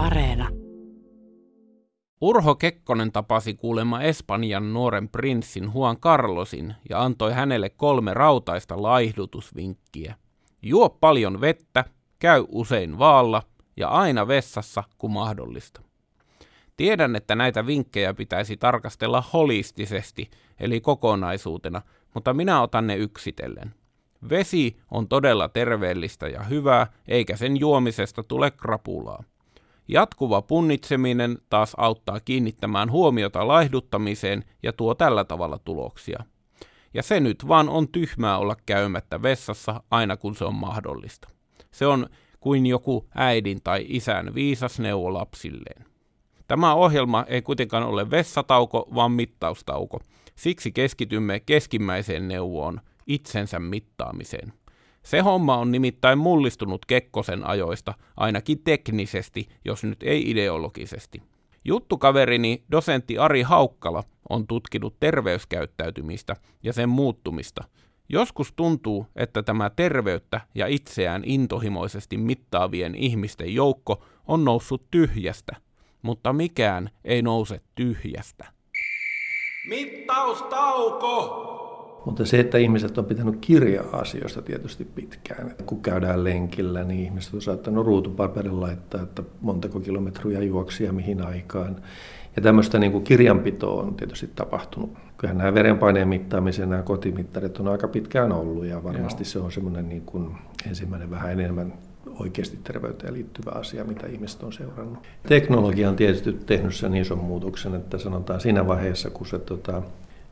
Areena. Urho Kekkonen tapasi kuulemma Espanjan nuoren prinssin Juan Carlosin ja antoi hänelle kolme rautaista laihdutusvinkkiä. Juo paljon vettä, käy usein vaalla ja aina vessassa, kun mahdollista. Tiedän, että näitä vinkkejä pitäisi tarkastella holistisesti, eli kokonaisuutena, mutta minä otan ne yksitellen. Vesi on todella terveellistä ja hyvää, eikä sen juomisesta tule krapulaa. Jatkuva punnitseminen taas auttaa kiinnittämään huomiota laihduttamiseen ja tuo tällä tavalla tuloksia. Ja se nyt vaan on tyhmää olla käymättä vessassa aina kun se on mahdollista. Se on kuin joku äidin tai isän viisas neuvo lapsilleen. Tämä ohjelma ei kuitenkaan ole vessatauko, vaan mittaustauko. Siksi keskitymme keskimmäiseen neuvoon, itsensä mittaamiseen. Se homma on nimittäin mullistunut Kekkosen ajoista, ainakin teknisesti, jos nyt ei ideologisesti. Juttukaverini, dosentti Ari Haukkala, on tutkinut terveyskäyttäytymistä ja sen muuttumista. Joskus tuntuu, että tämä terveyttä ja itseään intohimoisesti mittaavien ihmisten joukko on noussut tyhjästä, mutta mikään ei nouse tyhjästä. Mittaustauko! Mutta se, että ihmiset on pitänyt kirjaa asioista tietysti pitkään. Kun käydään lenkillä, niin ihmiset on saattanut ruutupaperin laittaa, että montako kilometriä juoksi ja mihin aikaan. Ja tämmöistä niin kuin kirjanpitoa on tietysti tapahtunut. Kyllähän nämä verenpaineen mittaamisen nämä kotimittarit on aika pitkään ollut ja varmasti Joo. se on semmoinen niin kuin ensimmäinen vähän enemmän oikeasti terveyteen liittyvä asia, mitä ihmiset on seurannut. Teknologia on tietysti tehnyt sen ison muutoksen, että sanotaan siinä vaiheessa, kun se tota,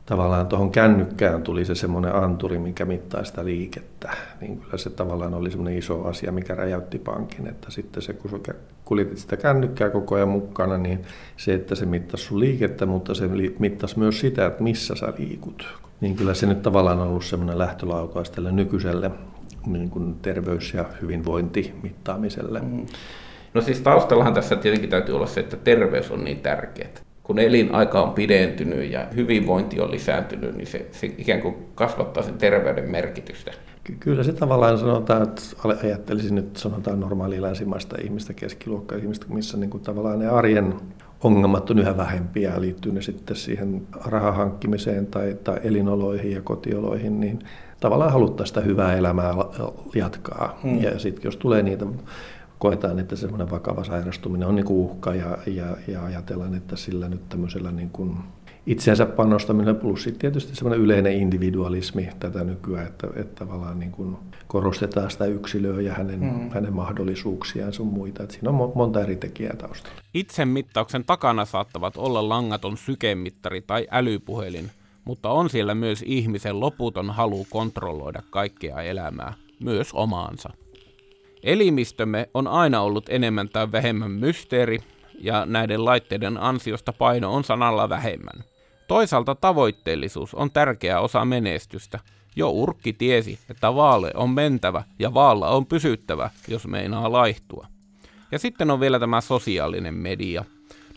tavallaan tuohon kännykkään tuli se semmoinen anturi, mikä mittaa sitä liikettä, niin kyllä se tavallaan oli semmoinen iso asia, mikä räjäytti pankin, että sitten se, kun kuljetit sitä kännykkää koko ajan mukana, niin se, että se mittasi sun liikettä, mutta se mittasi myös sitä, että missä sä liikut. Niin kyllä se nyt tavallaan on ollut semmoinen lähtölaukaus tälle nykyiselle niin kuin terveys- ja hyvinvointimittaamiselle. Mm. No siis taustallahan tässä tietenkin täytyy olla se, että terveys on niin tärkeää kun elinaika on pidentynyt ja hyvinvointi on lisääntynyt, niin se, se ikään kuin kasvattaa sen terveyden merkitystä. Kyllä se tavallaan sanotaan, että ajattelisin nyt sanotaan normaali länsimaista ihmistä, keskiluokkaa ihmistä, missä niin kuin tavallaan ne arjen ongelmat on yhä vähempiä, liittyy ne sitten siihen rahahankkimiseen tai, tai elinoloihin ja kotioloihin, niin tavallaan haluttaa sitä hyvää elämää jatkaa. Hmm. Ja sitten jos tulee niitä koetaan, että semmoinen vakava sairastuminen on niin kuin uhka ja, ja, ja ajatellaan, että sillä nyt tämmöisellä niin kuin itseensä panostaminen plus sitten tietysti semmoinen yleinen individualismi tätä nykyään, että, että tavallaan niin kuin korostetaan sitä yksilöä ja hänen, mm. hänen mahdollisuuksiaan sun muita. Että siinä on monta eri tekijää taustalla. Itsemittauksen takana saattavat olla langaton sykemittari tai älypuhelin, mutta on siellä myös ihmisen loputon halu kontrolloida kaikkea elämää, myös omaansa. Elimistömme on aina ollut enemmän tai vähemmän mysteeri, ja näiden laitteiden ansiosta paino on sanalla vähemmän. Toisaalta tavoitteellisuus on tärkeä osa menestystä. Jo urkki tiesi, että vaale on mentävä ja vaalla on pysyttävä, jos meinaa laihtua. Ja sitten on vielä tämä sosiaalinen media.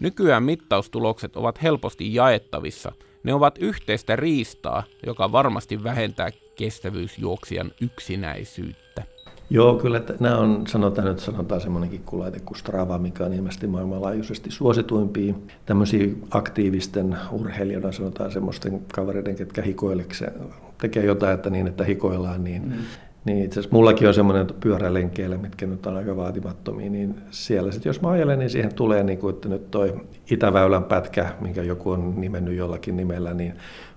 Nykyään mittaustulokset ovat helposti jaettavissa. Ne ovat yhteistä riistaa, joka varmasti vähentää kestävyysjuoksijan yksinäisyyttä. Joo, kyllä että nämä on, sanotaan nyt sanotaan semmoinenkin kulaite kuin Strava, mikä on ilmeisesti maailmanlaajuisesti suosituimpia tämmöisiä aktiivisten urheilijoiden, sanotaan semmoisten kavereiden, ketkä hikoilekseen, tekee jotain, että niin, että hikoillaan, niin mm. Niin itse asiassa mullakin on semmoinen pyörälenkeillä, mitkä nyt on aika vaatimattomia, niin siellä sitten jos mä ajelen, niin siihen tulee, niin kuin, että nyt toi Itäväylän pätkä, minkä joku on nimennyt jollakin nimellä, niin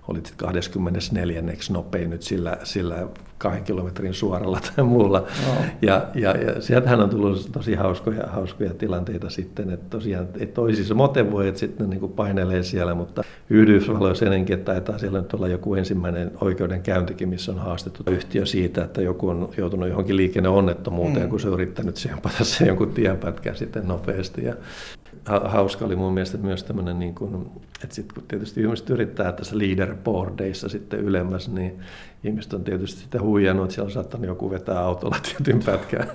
olit 24. nopein nyt sillä, sillä kahden kilometrin suoralla tai muulla. No. Ja, ja, ja sieltähän on tullut tosi hauskoja, hauskoja tilanteita sitten, että tosiaan että toisissa motivoi, että sitten niin painelee siellä, mutta Yhdysvalloissa ennenkin, että taitaa siellä nyt olla joku ensimmäinen oikeudenkäyntikin, missä on haastettu yhtiö siitä, että joku on joutunut johonkin liikenneonnettomuuteen, mm. kun se on yrittänyt sempata se jonkun tienpätkän sitten nopeasti. Ja hauska oli mun mielestä myös tämmöinen, niin kuin, että sitten kun tietysti ihmiset yrittää tässä leaderboardeissa sitten ylemmäs, niin ihmiset on tietysti sitä huijannut, että siellä on saattanut joku vetää autolla tietyn pätkään.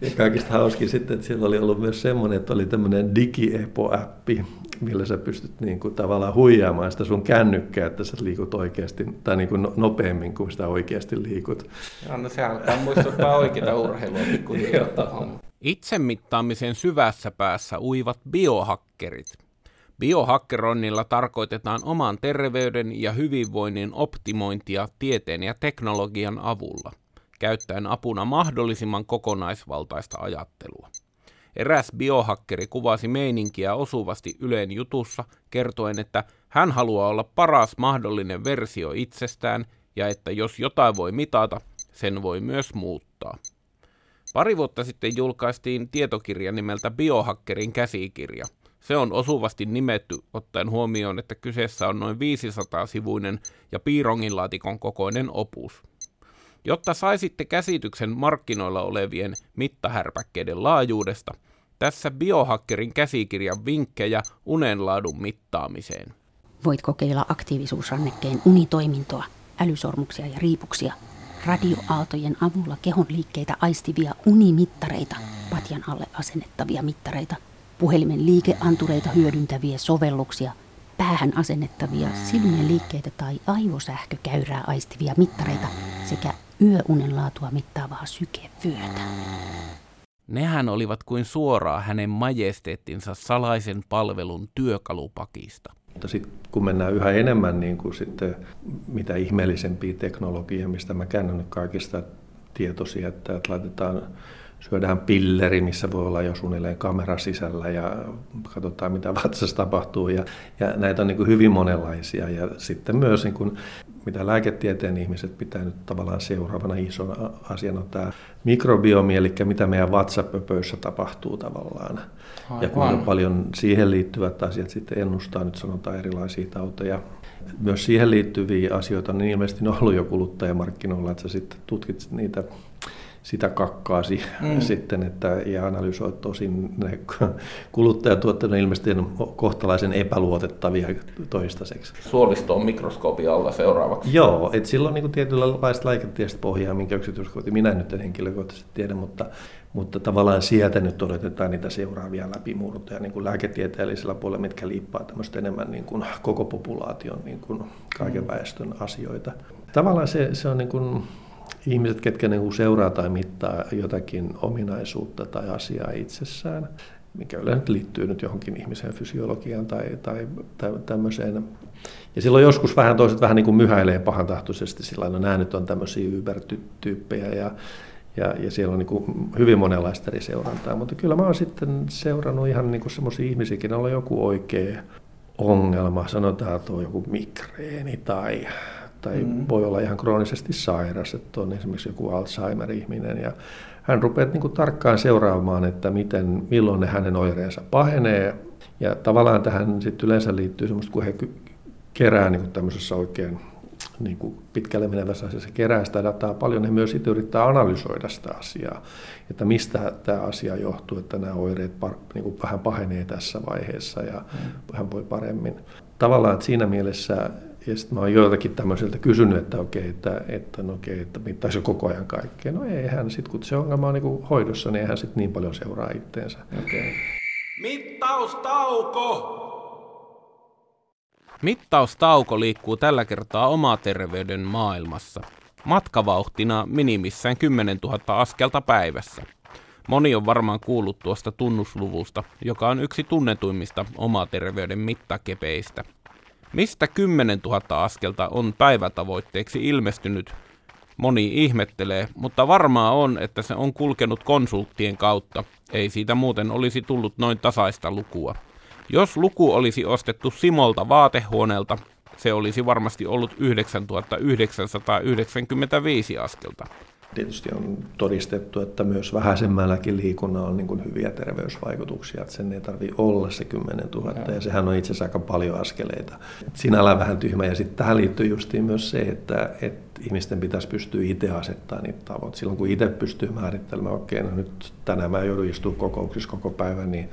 Ja kaikista hauskin sitten, että siellä oli ollut myös semmoinen, että oli tämmöinen digiepo-appi, millä sä pystyt niin kuin tavallaan huijaamaan sitä sun kännykkää, että sä liikut oikeasti, tai niin kuin no, nopeammin kuin sitä oikeasti liikut. Joo, no se alkaa muistuttaa oikeita urheilua pikkuhiljaa. Itsemittaamisen syvässä päässä uivat biohakkerit. Biohakkeroinnilla tarkoitetaan oman terveyden ja hyvinvoinnin optimointia tieteen ja teknologian avulla, käyttäen apuna mahdollisimman kokonaisvaltaista ajattelua. Eräs biohakkeri kuvasi meininkiä osuvasti Yleen jutussa, kertoen, että hän haluaa olla paras mahdollinen versio itsestään ja että jos jotain voi mitata, sen voi myös muuttaa. Pari vuotta sitten julkaistiin tietokirja nimeltä Biohakkerin käsikirja. Se on osuvasti nimetty ottaen huomioon, että kyseessä on noin 500-sivuinen ja piironginlaatikon kokoinen opus. Jotta saisitte käsityksen markkinoilla olevien mittahärpäkkeiden laajuudesta, tässä biohakkerin käsikirjan vinkkejä unenlaadun mittaamiseen. Voit kokeilla aktiivisuusrannekkeen unitoimintoa, älysormuksia ja riipuksia, radioaaltojen avulla kehon liikkeitä aistivia unimittareita, patjan alle asennettavia mittareita, puhelimen liikeantureita hyödyntäviä sovelluksia, päähän asennettavia silmien liikkeitä tai aivosähkökäyrää aistivia mittareita sekä yöunen laatua mittaavaa sykevyötä. Nehän olivat kuin suoraa hänen majesteettinsa salaisen palvelun työkalupakista. Mutta sitten kun mennään yhä enemmän niin kuin sitten mitä ihmeellisempiä teknologiaa, mistä mä käännän nyt kaikista tietoisia, että, että laitetaan syödään pilleri, missä voi olla jo suunnilleen kamera sisällä ja katsotaan mitä vatsassa tapahtuu. Ja, ja näitä on niin kuin hyvin monenlaisia. Ja sitten myös niin kuin, mitä lääketieteen ihmiset pitää nyt tavallaan seuraavana isona asiana tämä mikrobiomi, eli mitä meidän vatsapöpöissä tapahtuu tavallaan. Aivan. Ja kuinka paljon siihen liittyvät asiat sitten ennustaa, nyt sanotaan erilaisia tauteja. Myös siihen liittyviä asioita, niin ilmeisesti on ollut jo kuluttajamarkkinoilla, että sä sitten tutkit niitä sitä kakkaasi mm. sitten, että, ja analysoi tosin ne kuluttajatuotteet ilmeisesti kohtalaisen epäluotettavia toistaiseksi. Suolisto on mikroskoopin alla seuraavaksi. Joo, että silloin niin tietynlaista lääketieteellistä pohjaa, minkä yksityiskohtia minä en nyt en henkilökohtaisesti tiedä, mutta, mutta tavallaan sieltä nyt odotetaan niitä seuraavia läpimurtoja niin kuin lääketieteellisellä puolella, mitkä liippaa tämmöistä enemmän niin kuin koko populaation niin kuin kaiken mm. väestön asioita. Tavallaan se, se on niin kuin, ihmiset, ketkä niin seuraa tai mittaa jotakin ominaisuutta tai asiaa itsessään, mikä yleensä liittyy nyt johonkin ihmisen fysiologiaan tai, tai, tämmöiseen. Ja silloin joskus vähän toiset vähän niin kuin myhäilee pahantahtoisesti sillä no nämä nyt on tämmöisiä Uber-tyyppejä ja, ja, ja siellä on niin kuin hyvin monenlaista eri seurantaa. Mutta kyllä mä oon sitten seurannut ihan niin semmoisia ihmisiäkin, joilla on joku oikea ongelma, sanotaan, on joku migreeni tai tai mm. voi olla ihan kroonisesti sairas, että on esimerkiksi joku Alzheimer-ihminen ja hän rupeaa niin kuin tarkkaan seuraamaan, että miten, milloin ne hänen oireensa pahenee ja tavallaan tähän sitten yleensä liittyy semmoista, kun he kerää niin kuin tämmöisessä oikein niin kuin pitkälle menevässä asiassa kerää sitä dataa paljon, he myös sitten yrittää analysoida sitä asiaa, että mistä tämä asia johtuu, että nämä oireet niin kuin vähän pahenee tässä vaiheessa ja mm. hän voi paremmin. Tavallaan että siinä mielessä ja sitten mä oon joiltakin tämmöisiltä kysynyt, että okei, että, että, no okei, että mittaisi koko ajan kaikkea. No ei hän sitten, kun se ongelma on niin hoidossa, niin eihän sitten niin paljon seuraa itteensä. Okay. Mittaustauko! Mittaustauko liikkuu tällä kertaa oma terveyden maailmassa. Matkavauhtina minimissään 10 000 askelta päivässä. Moni on varmaan kuullut tuosta tunnusluvusta, joka on yksi tunnetuimmista terveyden mittakepeistä – Mistä 10 000 askelta on päivätavoitteeksi ilmestynyt? Moni ihmettelee, mutta varmaa on, että se on kulkenut konsulttien kautta. Ei siitä muuten olisi tullut noin tasaista lukua. Jos luku olisi ostettu Simolta vaatehuoneelta, se olisi varmasti ollut 9995 askelta. Tietysti on todistettu, että myös vähäisemmälläkin liikunnalla on niin kuin hyviä terveysvaikutuksia, että sen ei tarvitse olla se 10 000 ja, ja sehän on itse asiassa aika paljon askeleita. Sinällään vähän tyhmä ja sitten tähän liittyy justiin myös se, että, että ihmisten pitäisi pystyä itse asettaa niitä tavoitteita. Silloin kun itse pystyy määrittelemään, okei, okay, no nyt tänään mä joudun istumaan kokouksissa koko päivän, niin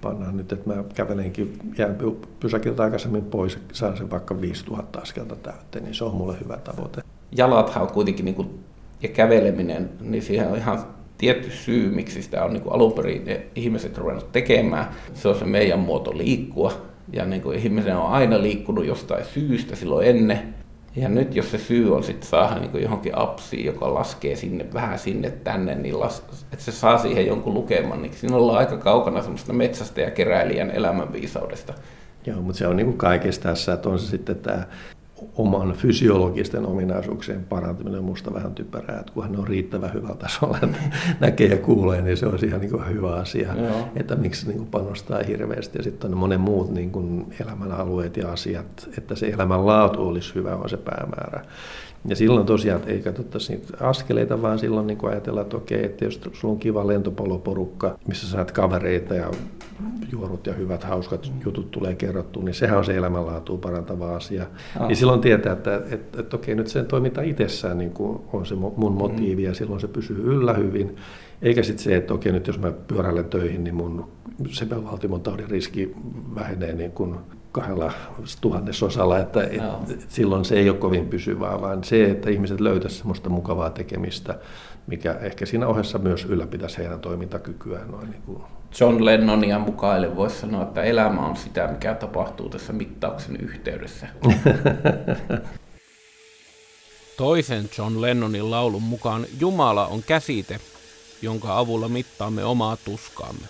pannaan nyt, että mä kävelenkin, jään pysäkiltä aikaisemmin pois, saan sen vaikka 5000 askelta täyteen, niin se on mulle hyvä tavoite. Jalathan on kuitenkin niin kuin ja käveleminen, niin siihen on ihan tietty syy, miksi sitä on niin kuin alun perin ihmiset ruvennut tekemään. Se on se meidän muoto liikkua. Ja niin kuin ihminen on aina liikkunut jostain syystä silloin ennen. Ja nyt jos se syy on sitten saada niin johonkin appsiin, joka laskee sinne vähän sinne tänne, niin las, että se saa siihen jonkun lukeman, niin siinä ollaan aika kaukana semmoista metsästä ja keräilijän elämänviisaudesta. Joo, mutta se on niin kuin kaikessa tässä, että on se sitten tämä oman fysiologisten ominaisuuksien parantaminen on minusta vähän typerää, että kunhan ne on riittävän hyvällä tasolla, että näkee ja kuulee, niin se olisi ihan niin kuin hyvä asia, Joo. että miksi niin kuin panostaa hirveästi. Ja sitten on monen muut niin kuin elämänalueet ja asiat, että se elämänlaatu olisi hyvä, on se päämäärä. Ja silloin tosiaan ei katsottaisi niitä askeleita, vaan silloin niin ajatellaan, että okei, että jos sulla on kiva lentopalloporukka, missä saat kavereita ja juorut ja hyvät, hauskat jutut tulee kerrottua, niin sehän on se elämänlaatua parantava asia. Ah. Niin silloin tietää, että, että, että, että okei, nyt sen toiminta itsessään niin kuin on se mun motiivi ja silloin se pysyy yllä hyvin. Eikä sitten se, että okei, nyt jos mä pyöräilen töihin, niin mun sepelvaltimon taudin riski vähenee niin kuin kahdella tuhannesosalla, että et, et silloin se ei ole kovin pysyvää, vaan se, että ihmiset löytäisivät sellaista mukavaa tekemistä, mikä ehkä siinä ohessa myös ylläpitäisi heidän toimintakykyään. Noin niin kuin. John Lennonia mukaille voisi sanoa, että elämä on sitä, mikä tapahtuu tässä mittauksen yhteydessä. Toisen John Lennonin laulun mukaan Jumala on käsite, jonka avulla mittaamme omaa tuskaamme.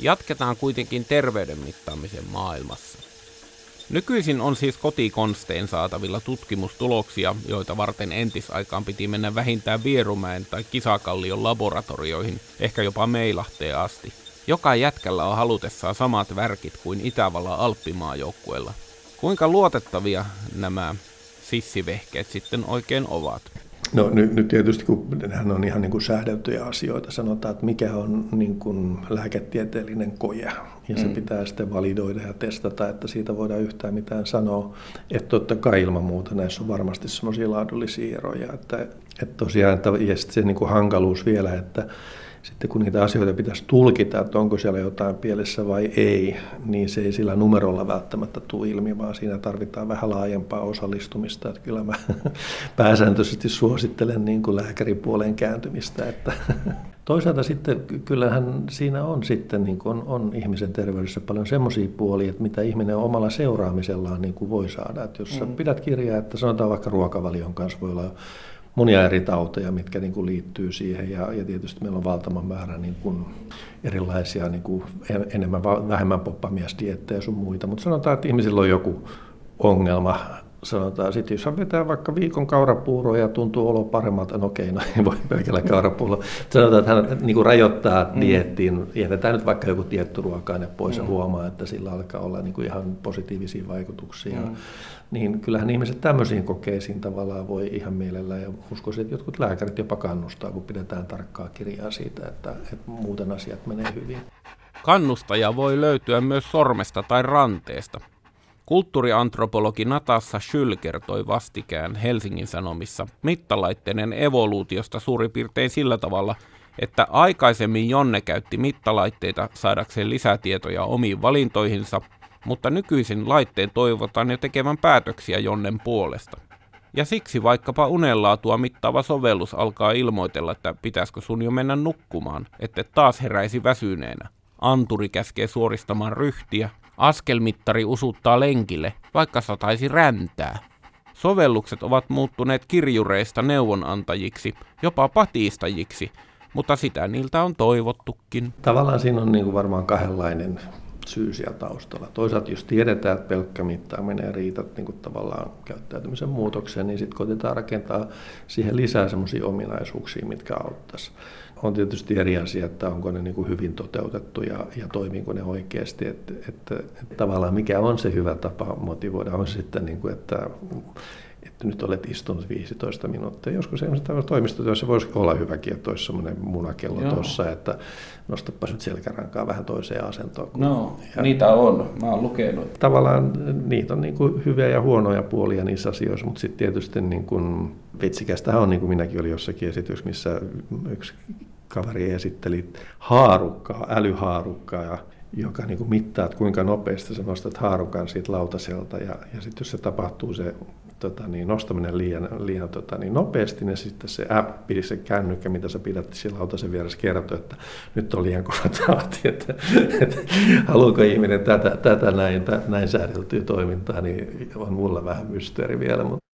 Jatketaan kuitenkin terveyden mittaamisen maailmassa. Nykyisin on siis kotikonstein saatavilla tutkimustuloksia, joita varten entisaikaan piti mennä vähintään Vierumäen tai Kisakallion laboratorioihin, ehkä jopa Meilahteen asti. Joka jätkällä on halutessaan samat värkit kuin Itävallan Alppimaajoukkueella. Kuinka luotettavia nämä sissivehkeet sitten oikein ovat? No nyt, nyt tietysti, kun nehän on ihan niin kuin säädeltyjä asioita, sanotaan, että mikä on niin kuin lääketieteellinen koje, ja se mm. pitää sitten validoida ja testata, että siitä voidaan yhtään mitään sanoa. Että totta kai ilman muuta näissä on varmasti semmoisia laadullisia eroja, että, että tosiaan, että, ja sitten se niin kuin hankaluus vielä, että sitten kun niitä asioita pitäisi tulkita, että onko siellä jotain pielessä vai ei, niin se ei sillä numerolla välttämättä tule ilmi, vaan siinä tarvitaan vähän laajempaa osallistumista. Että kyllä mä pääsääntöisesti suosittelen niin kuin lääkäripuoleen kääntymistä. Että Toisaalta sitten kyllähän siinä on sitten niin kuin on, on ihmisen terveydessä paljon semmoisia puolia, että mitä ihminen omalla seuraamisellaan niin kuin voi saada. Että jos mm. pidät kirjaa, että sanotaan vaikka ruokavalion kanssa voi olla monia eri tauteja, mitkä niin kuin liittyy siihen. Ja, ja tietysti meillä on valtavan määrä niin kuin erilaisia niin kuin enemmän vähemmän poppamiesdiettejä sun muita. Mutta sanotaan, että ihmisillä on joku ongelma sanotaan, sitten jos hän vetää vaikka viikon kaurapuuroa ja tuntuu olo paremmalta, no okei, no ei voi pelkällä kaurapuurolla. Sanotaan, että hän niin kuin rajoittaa mm. diettiin, jätetään nyt vaikka joku tietty ruoka pois mm. ja huomaa, että sillä alkaa olla niin kuin ihan positiivisia vaikutuksia. Mm. Niin kyllähän ihmiset tämmöisiin kokeisiin tavallaan voi ihan mielellään ja uskoisin, että jotkut lääkärit jopa kannustaa, kun pidetään tarkkaa kirjaa siitä, että, että muuten asiat menee hyvin. Kannustaja voi löytyä myös sormesta tai ranteesta. Kulttuuriantropologi Natassa Skyl kertoi vastikään Helsingin Sanomissa mittalaitteiden evoluutiosta suurin piirtein sillä tavalla, että aikaisemmin Jonne käytti mittalaitteita saadakseen lisätietoja omiin valintoihinsa, mutta nykyisin laitteen toivotaan jo tekevän päätöksiä Jonnen puolesta. Ja siksi vaikkapa unenlaatua mittaava sovellus alkaa ilmoitella, että pitäisikö sun jo mennä nukkumaan, että taas heräisi väsyneenä. Anturi käskee suoristamaan ryhtiä Askelmittari usuttaa lenkille, vaikka sataisi räntää. Sovellukset ovat muuttuneet kirjureista neuvonantajiksi, jopa patistajiksi, mutta sitä niiltä on toivottukin. Tavallaan siinä on niin kuin varmaan kahdenlainen syy siellä taustalla. Toisaalta jos tiedetään, että pelkkä mittaaminen riität niin kuin tavallaan käyttäytymisen muutokseen, niin sitten koitetaan rakentaa siihen lisää sellaisia ominaisuuksia, mitkä auttaisi on tietysti eri asia, että onko ne niin kuin hyvin toteutettu ja, ja toimiiko ne oikeasti. Että, että, että tavallaan mikä on se hyvä tapa motivoida on sitten, niin kuin, että että nyt olet istunut 15 minuuttia. Joskus esimerkiksi toimistotyössä voisi olla hyväkin, että olisi semmoinen munakello tuossa, että nostapas nyt selkärankaa vähän toiseen asentoon. No, ja niitä on. Mä oon lukenut. Tavallaan niitä on niin kuin hyviä ja huonoja puolia niissä asioissa, mutta sitten tietysti niin kuin, vitsikästähän on, niin kuin minäkin olin jossakin esityksessä, missä yksi kaveri esitteli haarukkaa, älyhaarukkaa, ja joka niin kuin mittaa, että kuinka nopeasti sä nostat haarukan siitä lautaselta. Ja, ja sitten jos se tapahtuu se tota, niin, nostaminen liian, liian tota, niin nopeasti, niin sitten se appi, se kännykkä, mitä sä pidät siellä lautasen vieressä, kertoo, että nyt on liian kova tahti, että, että haluuko ihminen tätä, tätä näin, näin säädeltyä toimintaa, niin on mulla vähän mysteeri vielä. Mutta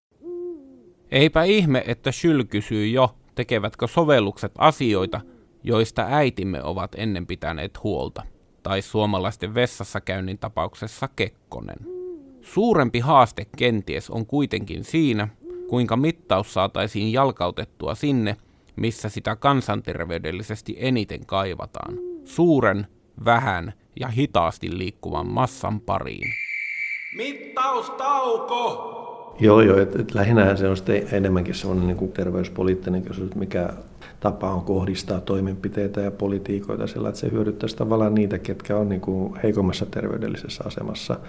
Eipä ihme, että Syl kysyy jo, tekevätkö sovellukset asioita, joista äitimme ovat ennen pitäneet huolta. Tai suomalaisten vessassa käynnin tapauksessa Kekkonen. Suurempi haaste kenties on kuitenkin siinä, kuinka mittaus saataisiin jalkautettua sinne, missä sitä kansanterveydellisesti eniten kaivataan. Suuren, vähän ja hitaasti liikkuvan massan pariin. Mittaustauko! Joo, joo, että et lähinnä se on sitten enemmänkin semmoinen niin kuin terveyspoliittinen kysymys, mikä tapa on kohdistaa toimenpiteitä ja politiikoita sillä, että se hyödyttäisi tavallaan niitä, ketkä on niin kuin heikommassa terveydellisessä asemassa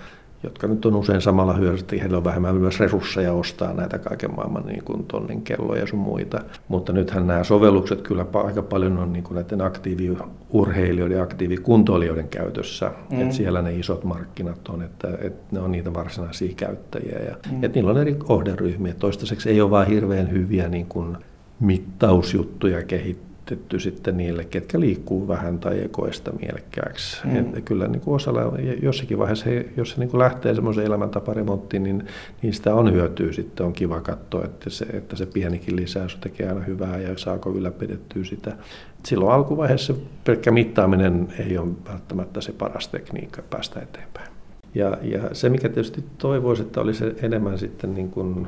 jotka nyt on usein samalla hyödyssä, heillä on vähemmän myös resursseja ostaa näitä kaiken maailman niin kuin tonnin kelloja sun muita. Mutta nythän nämä sovellukset kyllä aika paljon on niin kuin näiden aktiiviurheilijoiden ja aktiivikuntoilijoiden käytössä. Mm. Että siellä ne isot markkinat on, että, että ne on niitä varsinaisia käyttäjiä. Ja, mm. että niillä on eri kohderyhmiä. Toistaiseksi ei ole vain hirveän hyviä niin kuin mittausjuttuja kehitetty sitten niille, ketkä liikkuu vähän tai ei sitä mielekkääksi. Mm. Kyllä niin kuin osalla, jossakin vaiheessa, he, jos se niin kuin lähtee semmoisen elämäntaparemonttiin, niin, niin sitä on hyötyä sitten. On kiva katsoa, että se, että se pienikin lisäys tekee aina hyvää ja saako ylläpidettyä sitä. Silloin alkuvaiheessa pelkkä mittaaminen ei ole välttämättä se paras tekniikka päästä eteenpäin. Ja, ja se, mikä tietysti toivoisi, että olisi enemmän sitten niin kuin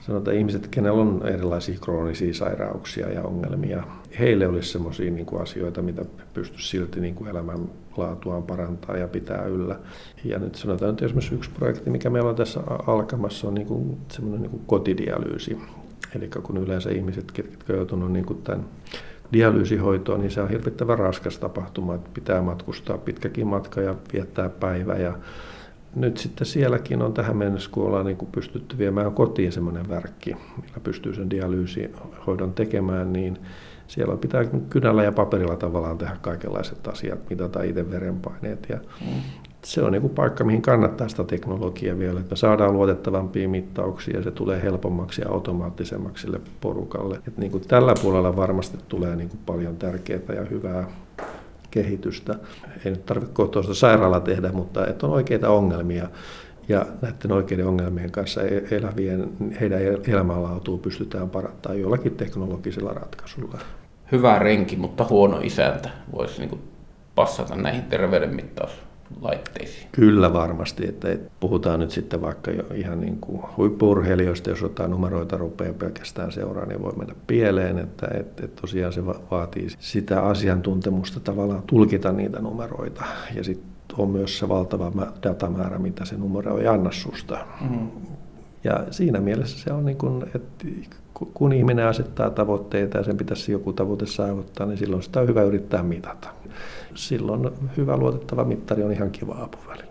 sanotaan ihmiset, kenellä on erilaisia kroonisia sairauksia ja ongelmia, heille olisi sellaisia niin kuin asioita, mitä pystyisi silti niin kuin elämänlaatuaan parantaa ja pitää yllä. Ja nyt sanotaan, että esimerkiksi yksi projekti, mikä meillä on tässä alkamassa, on niin semmoinen niin kotidialyysi. Eli kun yleensä ihmiset, jotka on joutunut niin tämän dialyysihoitoon, niin se on hirvittävän raskas tapahtuma, että pitää matkustaa pitkäkin matka ja viettää päivä ja nyt sitten sielläkin on tähän mennessä, kun ollaan niin kuin pystytty viemään kotiin semmoinen värkki, millä pystyy sen dialyysihoidon tekemään, niin siellä pitää kynällä ja paperilla tavallaan tehdä kaikenlaiset asiat, mitata itse verenpaineet. Ja mm. Se on niin kuin paikka, mihin kannattaa sitä teknologiaa vielä, että me saadaan luotettavampia mittauksia ja se tulee helpommaksi ja automaattisemmaksi sille porukalle. Et niin kuin tällä puolella varmasti tulee niin kuin paljon tärkeää ja hyvää kehitystä. Ei nyt tarvitse kohtuullista sairaala tehdä, mutta että on oikeita ongelmia. Ja näiden oikeiden ongelmien kanssa e- elävien, heidän elämänlaatua pystytään parantamaan jollakin teknologisella ratkaisulla. Hyvä renki, mutta huono isäntä voisi niin passata näihin terveydenmittaus laitteisiin. Kyllä varmasti, että puhutaan nyt sitten vaikka jo ihan niin kuin huippurheilijoista, jos jotain numeroita rupeaa pelkästään seuraa, niin voi mennä pieleen, että, että, tosiaan se vaatii sitä asiantuntemusta tavallaan tulkita niitä numeroita ja sitten on myös se valtava datamäärä, mitä se numero ei anna susta. Mm. Ja siinä mielessä se on niin kuin, että kun ihminen asettaa tavoitteita ja sen pitäisi joku tavoite saavuttaa, niin silloin sitä on hyvä yrittää mitata silloin hyvä luotettava mittari on ihan kiva apuväline.